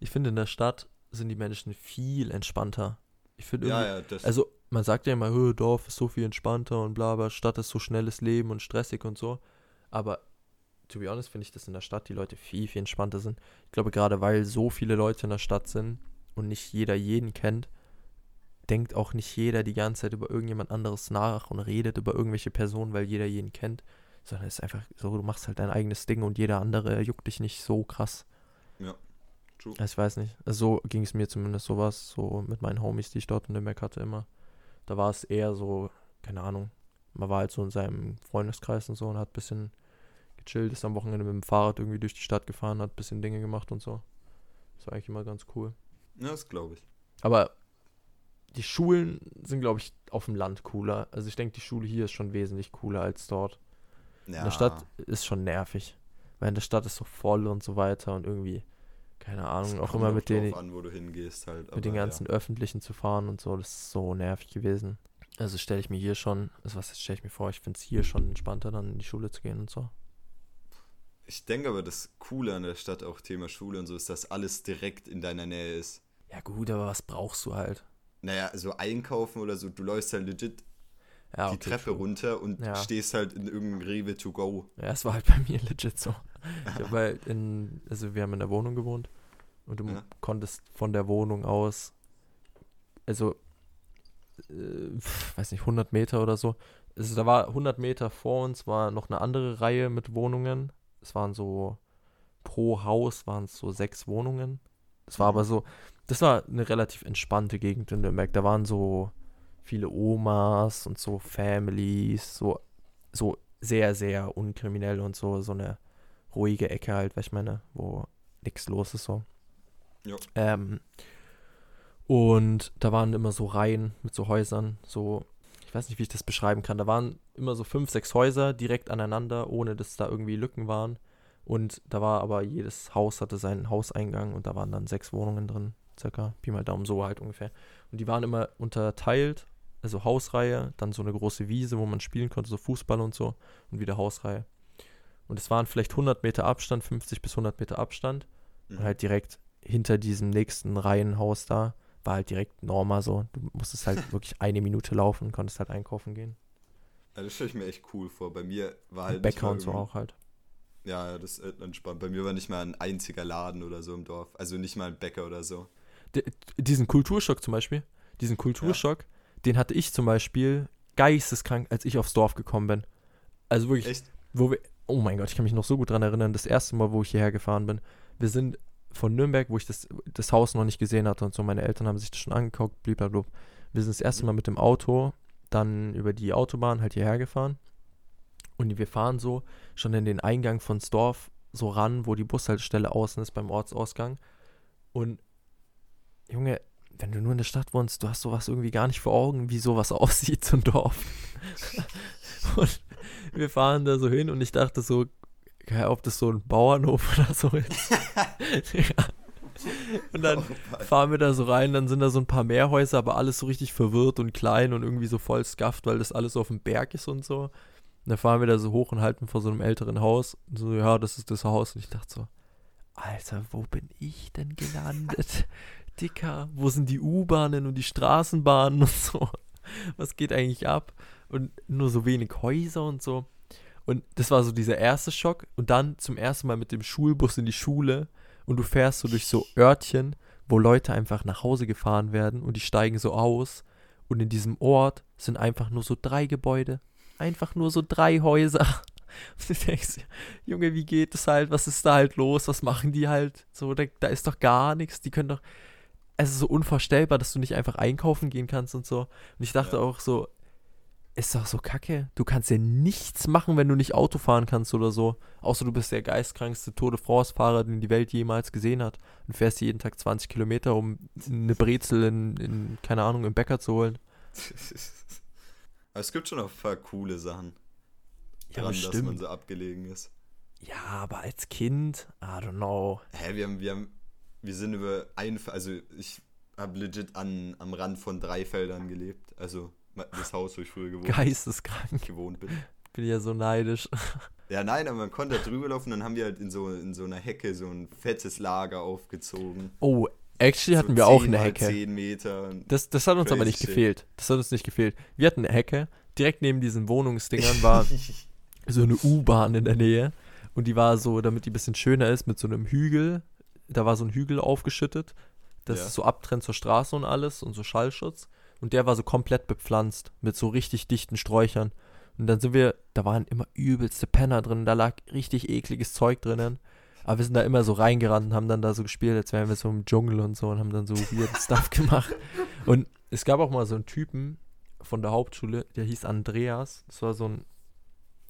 Ich finde, in der Stadt sind die Menschen viel entspannter. Ich finde ja, ja, also man sagt ja immer, oh, Dorf ist so viel entspannter und bla bla, Stadt ist so schnelles Leben und stressig und so. Aber to be honest finde ich, dass in der Stadt die Leute viel, viel entspannter sind. Ich glaube, gerade weil so viele Leute in der Stadt sind und nicht jeder jeden kennt, denkt auch nicht jeder die ganze Zeit über irgendjemand anderes nach und redet über irgendwelche Personen, weil jeder jeden kennt. Sondern es ist einfach so, du machst halt dein eigenes Ding und jeder andere juckt dich nicht so krass. Ja. True. Ich weiß nicht. Also so ging es mir zumindest sowas, so mit meinen Homies, die ich dort in der Mac hatte immer. Da war es eher so, keine Ahnung, man war halt so in seinem Freundeskreis und so und hat ein bisschen gechillt, ist am Wochenende mit dem Fahrrad irgendwie durch die Stadt gefahren, hat ein bisschen Dinge gemacht und so. Das war eigentlich immer ganz cool. Ja, das glaube ich. Aber die Schulen sind, glaube ich, auf dem Land cooler. Also ich denke, die Schule hier ist schon wesentlich cooler als dort. Ja. In der Stadt ist schon nervig. Weil in der Stadt ist so voll und so weiter und irgendwie keine Ahnung, auch immer mit den, an, halt, mit den ganzen ja. öffentlichen zu fahren und so, das ist so nervig gewesen. Also stelle ich mir hier schon, also was stelle ich mir vor, ich finde es hier schon entspannter, dann in die Schule zu gehen und so. Ich denke aber, das Coole an der Stadt, auch Thema Schule und so, ist, dass alles direkt in deiner Nähe ist. Ja gut, aber was brauchst du halt? Naja, so einkaufen oder so, du läufst halt legit ja, okay, die Treppe true. runter und ja. stehst halt in irgendeinem Rewe to go. Ja, es war halt bei mir legit so. Ich halt in, also wir haben in der Wohnung gewohnt und du ja. konntest von der Wohnung aus, also, äh, weiß nicht, 100 Meter oder so. Also da war 100 Meter vor uns war noch eine andere Reihe mit Wohnungen. Es waren so, pro Haus waren es so sechs Wohnungen. Das war aber so, das war eine relativ entspannte Gegend in Nürnberg. Da waren so viele Omas und so Families, so, so sehr, sehr unkriminell und so, so eine ruhige Ecke halt, was ich meine, wo nichts los ist so. Ja. Ähm, und da waren immer so Reihen mit so Häusern, so, ich weiß nicht, wie ich das beschreiben kann. Da waren immer so fünf, sechs Häuser direkt aneinander, ohne dass da irgendwie Lücken waren. Und da war aber jedes Haus hatte seinen Hauseingang und da waren dann sechs Wohnungen drin, circa, Pi mal Daumen, so halt ungefähr. Und die waren immer unterteilt also Hausreihe, dann so eine große Wiese, wo man spielen konnte, so Fußball und so und wieder Hausreihe. Und es waren vielleicht 100 Meter Abstand, 50 bis 100 Meter Abstand mhm. und halt direkt hinter diesem nächsten Reihenhaus da war halt direkt Norma so. Du musstest halt wirklich eine Minute laufen und konntest halt einkaufen gehen. Ja, das stelle ich mir echt cool vor. Bei mir war halt. Bäcker und so auch halt. Ja, das ist entspannt. Bei mir war nicht mal ein einziger Laden oder so im Dorf. Also nicht mal ein Bäcker oder so. D diesen Kulturschock zum Beispiel, diesen Kulturschock, ja den hatte ich zum Beispiel geisteskrank, als ich aufs Dorf gekommen bin. Also wirklich, Echt? wo wir, oh mein Gott, ich kann mich noch so gut dran erinnern, das erste Mal, wo ich hierher gefahren bin. wir sind von Nürnberg, wo ich das, das Haus noch nicht gesehen hatte und so, meine Eltern haben sich das schon angeguckt, blablabla. Wir sind das erste Mhm. Mal mit dem Auto dann über die Autobahn halt hierher gefahren. Und wir fahren so schon in den Eingang von Dorf so ran, wo die Bushaltestelle außen ist beim Ortsausgang. Und Junge, wenn du nur in der Stadt wohnst, du hast sowas irgendwie gar nicht vor Augen, wie sowas aussieht, so ein Dorf. und wir fahren da so hin und ich dachte so, ob das so ein Bauernhof oder so ist. ja. Und dann fahren wir da so rein, dann sind da so ein paar mehr Häuser, aber alles so richtig verwirrt und klein und irgendwie so voll skafft, weil das alles so auf dem Berg ist und so. Und dann fahren wir da so hoch und halten vor so einem älteren Haus. Und so, ja, das ist das Haus. Und ich dachte so, Alter, wo bin ich denn gelandet? Dicker, wo sind die U-Bahnen und die Straßenbahnen und so? Was geht eigentlich ab? Und nur so wenig Häuser und so. Und das war so dieser erste Schock. Und dann zum ersten Mal mit dem Schulbus in die Schule. Und du fährst so durch so Örtchen, wo Leute einfach nach Hause gefahren werden und die steigen so aus. Und in diesem Ort sind einfach nur so drei Gebäude. Einfach nur so drei Häuser. Und du denkst, Junge, wie geht es halt? Was ist da halt los? Was machen die halt? So, da, da ist doch gar nichts. Die können doch. Es ist so unvorstellbar, dass du nicht einfach einkaufen gehen kannst und so. Und ich dachte Ja. auch so, ist doch so kacke. Du kannst ja nichts machen, wenn du nicht Auto fahren kannst oder so. Außer du bist der geistkrankste Tour de France-Fahrer, den die Welt jemals gesehen hat. Und fährst jeden Tag 20 Kilometer, um eine Brezel in, in keine Ahnung, im Bäcker zu holen. Aber es gibt schon noch ein paar coole Sachen Ja, dran, dass man so abgelegen ist. Ja, aber als Kind, I don't know. Hä, wir haben, wir haben, wir sind über ein, also ich habe legit an, am Rand von drei Feldern gelebt. Also das Haus, wo ich früher gewohnt, Geisteskrank. gewohnt bin. Bin ja so neidisch. Ja, nein, aber man konnte da drüber laufen, dann haben wir halt in so, in so einer Hecke so ein fettes Lager aufgezogen. Oh, actually hatten so wir auch 10 eine Hecke. 10 Meter. Das, das hat uns aber nicht gefehlt. Das hat uns nicht gefehlt. Wir hatten eine Hecke. Direkt neben diesen Wohnungsdingern war so eine U-Bahn in der Nähe. Und die war so, damit die ein bisschen schöner ist, mit so einem Hügel. Da war so ein Hügel aufgeschüttet, das Ja. ist so abtrennt zur Straße und alles und so Schallschutz. Und der war so komplett bepflanzt mit so richtig dichten Sträuchern. Und dann sind wir, da waren immer übelste Penner drin, da lag richtig ekliges Zeug drinnen. Aber wir sind da immer so reingerannt und haben dann da so gespielt, als wären wir so im Dschungel und so und haben dann so weird Stuff gemacht. Und es gab auch mal so einen Typen von der Hauptschule, der hieß Andreas. Das war so ein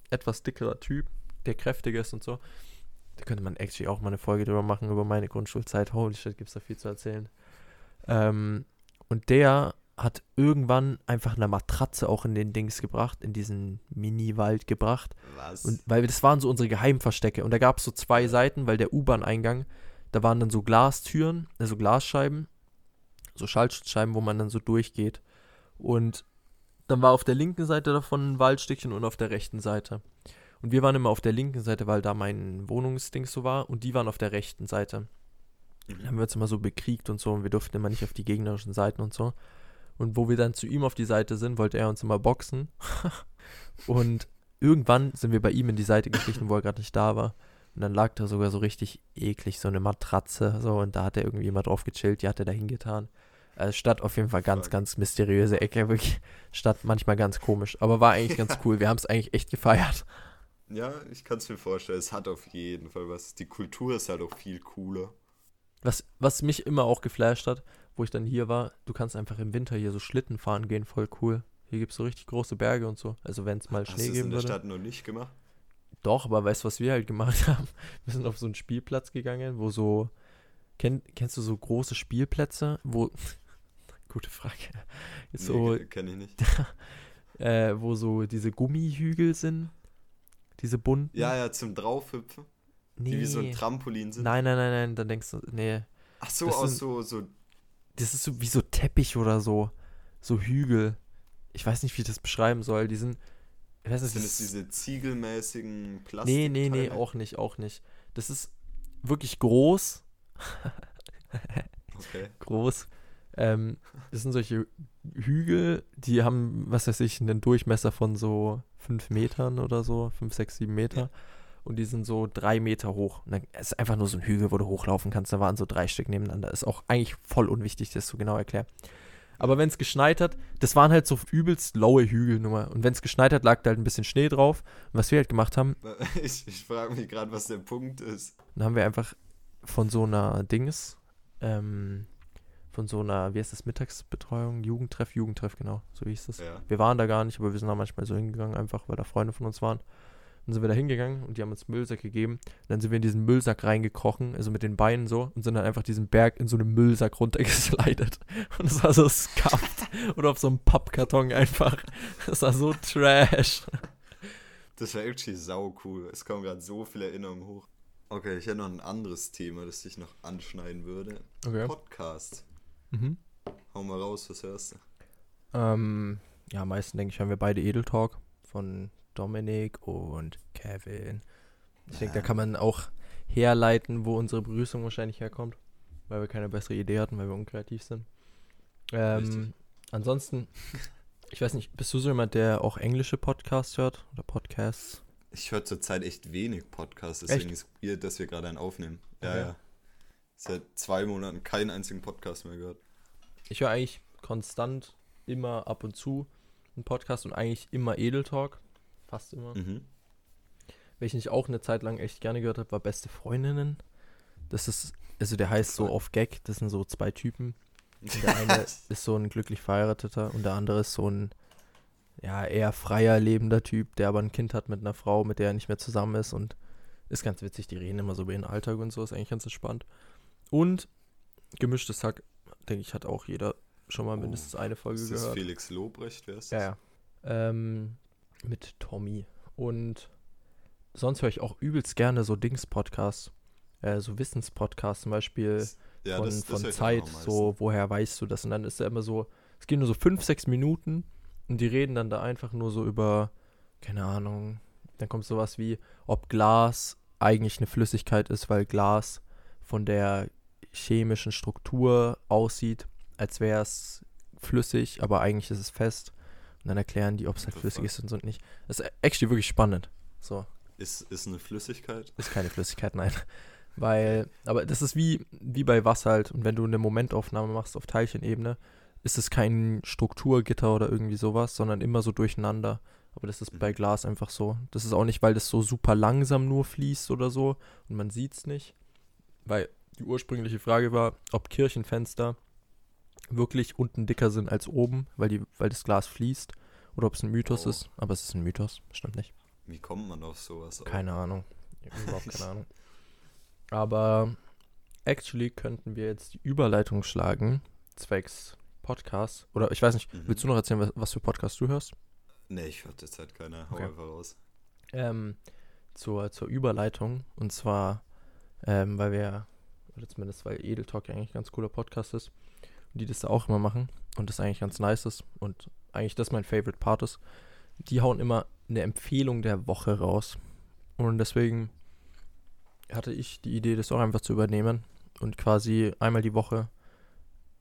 etwas dickerer Typ, der kräftiger ist und so. Da könnte man actually auch mal eine Folge drüber machen, über meine Grundschulzeit. Holy shit, gibt's da viel zu erzählen. Ähm, und der hat irgendwann einfach eine Matratze auch in den Dings gebracht, in diesen Mini-Wald gebracht. Was? Und weil das waren so unsere Geheimverstecke. Und da gab es so zwei Seiten, weil der U-Bahn-Eingang, da waren dann so Glastüren, also Glasscheiben, so Schaltschutzscheiben, wo man dann so durchgeht. Und dann war auf der linken Seite davon ein Waldstückchen und auf der rechten Seite. Und wir waren immer auf der linken Seite, weil da mein Wohnungsding so war. Und die waren auf der rechten Seite. Dann haben Mhm. wir uns immer so bekriegt und so und wir durften immer nicht auf die gegnerischen Seiten und so. Und wo wir dann zu ihm auf die Seite sind, wollte er uns immer boxen. und irgendwann sind wir bei ihm in die Seite geschlichen, wo er gerade nicht da war. Und dann lag da sogar so richtig eklig so eine Matratze so und da hat er irgendwie mal drauf gechillt, die hat er da hingetan. Also Stadt auf jeden Fall ganz, ganz mysteriöse Ecke, wirklich. Stadt manchmal ganz komisch, aber war eigentlich ganz cool. Wir haben es eigentlich echt gefeiert. Ja, ich kann es mir vorstellen. Es hat auf jeden Fall was. Die Kultur ist halt auch viel cooler. Was, was mich immer auch geflasht hat, wo ich dann hier war, du kannst einfach im Winter hier so Schlitten fahren gehen, voll cool. Hier gibt es so richtig große Berge und so. Also wenn es mal Hast du Schnee es in geben der würde. Stadt noch nicht gemacht? Doch, aber weißt du, was wir halt gemacht haben? Wir sind auf so einen Spielplatz gegangen, wo so. Kenn, kennst du so große Spielplätze, wo. Gute Frage. Jetzt so, Nee, kenne ich nicht. äh, wo so diese Gummihügel sind. Diese bunten. Ja, ja, zum Draufhüpfen. nee. Die wie so ein Trampolin sind. nein, nein, nein, nein, dann denkst du, nee. Ach so, Das aus sind- so, so. Das ist so wie so Teppich oder so. So Hügel. Ich weiß nicht, wie ich das beschreiben soll. Die sind. Ich weiß nicht, Sind das es diese ziegelmäßigen Plastik? Nee, nee, nee, auch nicht, auch nicht. Das ist wirklich groß. Okay. groß. Ähm, das sind solche Hügel, die haben, was weiß ich, einen Durchmesser von so 5 Metern oder so, 5, 6, 7 Meter. Ja. Und die sind so drei Meter hoch. Und dann es ist einfach nur so ein Hügel, wo du hochlaufen kannst. Da waren so drei Stück nebeneinander. Ist auch eigentlich voll unwichtig, das so genau erklären. Aber wenn es geschneit hat, das waren halt so übelst laue Hügelnummer. Und wenn es geschneit hat, lag da halt ein bisschen Schnee drauf. Und was wir halt gemacht haben, Ich, ich frage mich gerade, was der Punkt ist. dann haben wir einfach von so einer Dings, ähm, von so einer, wie heißt das, Mittagsbetreuung, Jugendtreff, Jugendtreff, genau, so hieß das. Ja. Wir waren da gar nicht, aber wir sind da manchmal so hingegangen, einfach weil da Freunde von uns waren. Dann sind wir da hingegangen und die haben uns Müllsack gegeben. Und dann sind wir in diesen Müllsack reingekrochen, also mit den Beinen so, und sind dann einfach diesen Berg in so einen Müllsack runtergeslidet. Und es war so scuffed. Oder auf so einem Pappkarton einfach. Das war so trash. Das war actually sau cool. Es kommen gerade so viele Erinnerungen hoch. Okay, ich hätte noch ein anderes Thema, das ich noch anschneiden würde. Okay. Podcast. Mhm. Hau mal raus, was hörst du? Ähm, ja, am meisten denke ich, haben wir beide Edel Talk von Dominik und Kevin. Ich denke, da kann man auch herleiten, wo unsere Begrüßung wahrscheinlich herkommt, weil wir keine bessere Idee hatten, weil wir unkreativ sind. Ähm, ansonsten, ich weiß nicht, bist du so jemand, der auch englische Podcasts hört oder Podcasts? Ich höre zurzeit echt wenig Podcasts, deswegen Echt? ist weird, dass wir gerade einen aufnehmen. Ja, Okay. ja. Seit zwei Monaten keinen einzigen Podcast mehr gehört. Ich höre eigentlich konstant immer ab und zu einen Podcast und eigentlich immer Edel Talk. Fast immer. Mhm. Welchen ich auch eine Zeit lang echt gerne gehört habe, war Beste Freundinnen. Das ist, also der heißt so auf Gag, das sind so zwei Typen. Und der eine ist so ein glücklich verheirateter und der andere ist so ein, ja, eher freier lebender Typ, der aber ein Kind hat mit einer Frau, mit der er nicht mehr zusammen ist und ist ganz witzig, die reden immer so über ihren Alltag und so, ist eigentlich ganz entspannt. Und gemischtes Hack, denke ich, hat auch jeder schon mal Oh, mindestens eine Folge ist das gehört. Felix Lobrecht, wer ist Ja, das? ja. Ähm, mit Tommy. Und sonst höre ich auch übelst gerne so Dings-Podcasts. Äh, so Wissenspodcasts zum Beispiel Ja, von, das, das von Zeit. So, woher weißt du das? Und dann ist er immer so, es gehen nur so fünf, sechs Minuten und die reden dann da einfach nur so über, keine Ahnung, dann kommt sowas wie, ob Glas eigentlich eine Flüssigkeit ist, weil Glas von der chemischen Struktur aussieht, als wäre es flüssig, aber eigentlich ist es fest. Und dann erklären die, ob es halt flüssig ist und so nicht. Das ist actually wirklich spannend. So. Ist, ist eine Flüssigkeit? Ist keine Flüssigkeit, nein. Weil, aber das ist wie, wie bei Wasser halt. Und wenn du eine Momentaufnahme machst auf Teilchenebene, ist es kein Strukturgitter oder irgendwie sowas, sondern immer so durcheinander. Aber das ist Mhm. bei Glas einfach so. Das ist auch nicht, weil das so super langsam nur fließt oder so und man sieht es nicht. Weil die ursprüngliche Frage war, ob Kirchenfenster wirklich unten dicker sind als oben, weil, die, weil das Glas fließt. Oder ob es ein Mythos Oh. ist. Aber es ist ein Mythos, stimmt nicht. Wie kommt man auf sowas? auch? Keine Ahnung. Überhaupt keine Ahnung. Aber actually könnten wir jetzt die Überleitung schlagen, zwecks Podcast. Oder ich weiß nicht, Mhm. willst du noch erzählen, was, was für Podcast du hörst? Nee, ich höre derzeit keine. Hau Okay. einfach raus. Ähm, zur, zur Überleitung. Und zwar, ähm, weil wir, oder zumindest weil Edel Talk ja eigentlich ein ganz cooler Podcast ist. Die das da auch immer machen. Und das eigentlich ganz nice ist. Und eigentlich das mein Favorite Part ist. Die hauen immer eine Empfehlung der Woche raus. Und deswegen hatte ich die Idee, das auch einfach zu übernehmen. Und quasi einmal die Woche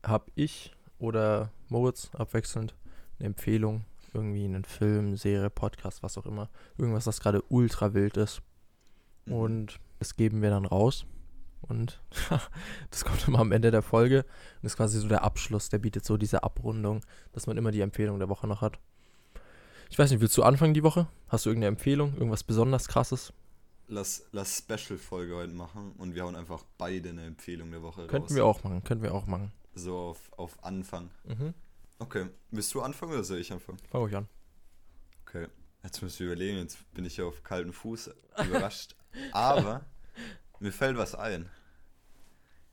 habe ich oder Moritz abwechselnd eine Empfehlung. Irgendwie einen Film, Serie, Podcast, was auch immer. Irgendwas, das gerade ultra wild ist. Mhm. Und das geben wir dann raus. Und das kommt immer am Ende der Folge. Und das ist quasi so der Abschluss, der bietet so diese Abrundung, dass man immer die Empfehlung der Woche noch hat. Ich weiß nicht, willst du anfangen die Woche? Hast du irgendeine Empfehlung? Irgendwas besonders krasses? Lass, lass Special-Folge heute machen und wir hauen einfach beide eine Empfehlung der Woche Könnten raus. wir auch machen, könnten wir auch machen. So auf, auf Anfang. Mhm. Okay. Willst du anfangen oder soll ich anfangen? Fang ruhig an. Okay. Jetzt müssen wir überlegen, jetzt bin ich ja auf kalten Fuß überrascht. Aber mir fällt was ein.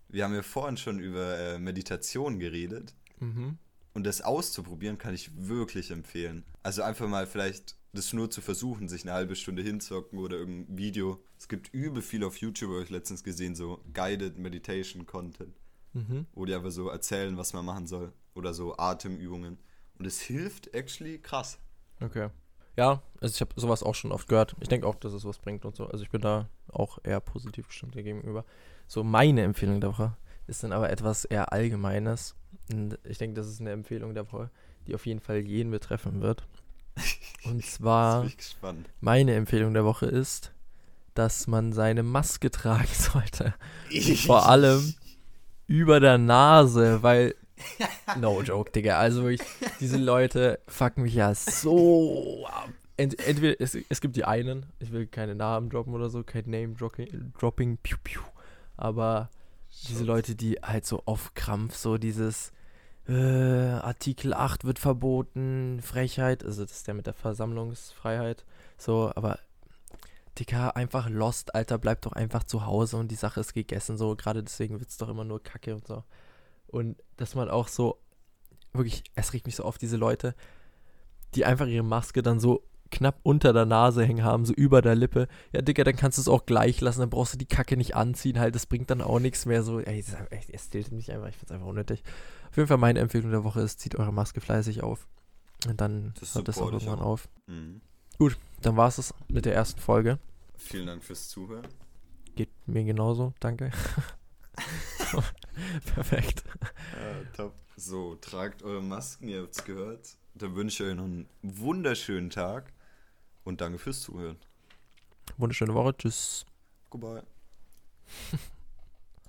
Wir haben ja vorhin schon über äh, Meditation geredet. Mhm. Und das auszuprobieren kann ich wirklich empfehlen. Also einfach mal vielleicht das nur zu versuchen, sich eine halbe Stunde hinzocken oder irgendein Video. Es gibt übel viel auf YouTube, habe ich letztens gesehen, so Guided Meditation Content, Mhm. wo die einfach so erzählen, was man machen soll. Oder so Atemübungen. Und es hilft actually krass. Okay. Ja, also ich habe sowas auch schon oft gehört. Ich denke auch, dass es was bringt und so. Also ich bin da auch eher positiv gestimmt dir gegenüber. So meine Empfehlung der Woche ist dann aber etwas eher Allgemeines. Und ich denke, das ist eine Empfehlung der Woche, die auf jeden Fall jeden betreffen wird. Und zwar, ich meine Empfehlung der Woche ist, dass man seine Maske tragen sollte. Vor allem über der Nase, weil. No joke, Digga. Also ich, diese Leute fucken mich ja so ab. Ent, entweder, es, es gibt die einen, ich will keine Namen droppen oder so, kein Name-Dropping, dropping, piu, piu. Aber diese. Leute, die halt so auf Krampf so dieses äh, Artikel 8 wird verboten, Frechheit, also das ist der mit der Versammlungsfreiheit, so, aber Dicker, einfach lost, Alter, bleib doch einfach zu Hause und die Sache ist gegessen, so, gerade deswegen wird's doch immer nur Kacke und so. Und dass man auch so, wirklich, es regt mich so auf, diese Leute, die einfach ihre Maske dann so knapp unter der Nase hängen haben, so über der Lippe. Ja, Digga, dann kannst du es auch gleich lassen, dann brauchst du die Kacke nicht anziehen, halt, das bringt dann auch nichts mehr, so, ey, es tiltet mich einfach, ich find's einfach unnötig. Auf jeden Fall meine Empfehlung der Woche ist, zieht eure Maske fleißig auf. Und dann Das hört das auch irgendwann auch. auf. Mhm. Dann war es es mit der ersten Folge. Vielen Dank fürs Zuhören. Geht mir genauso, danke. Perfekt. Ja, top. So, tragt eure Masken, ihr habt's gehört. Dann wünsche ich euch noch einen wunderschönen Tag und danke fürs Zuhören. Wunderschöne Woche. Tschüss. Goodbye.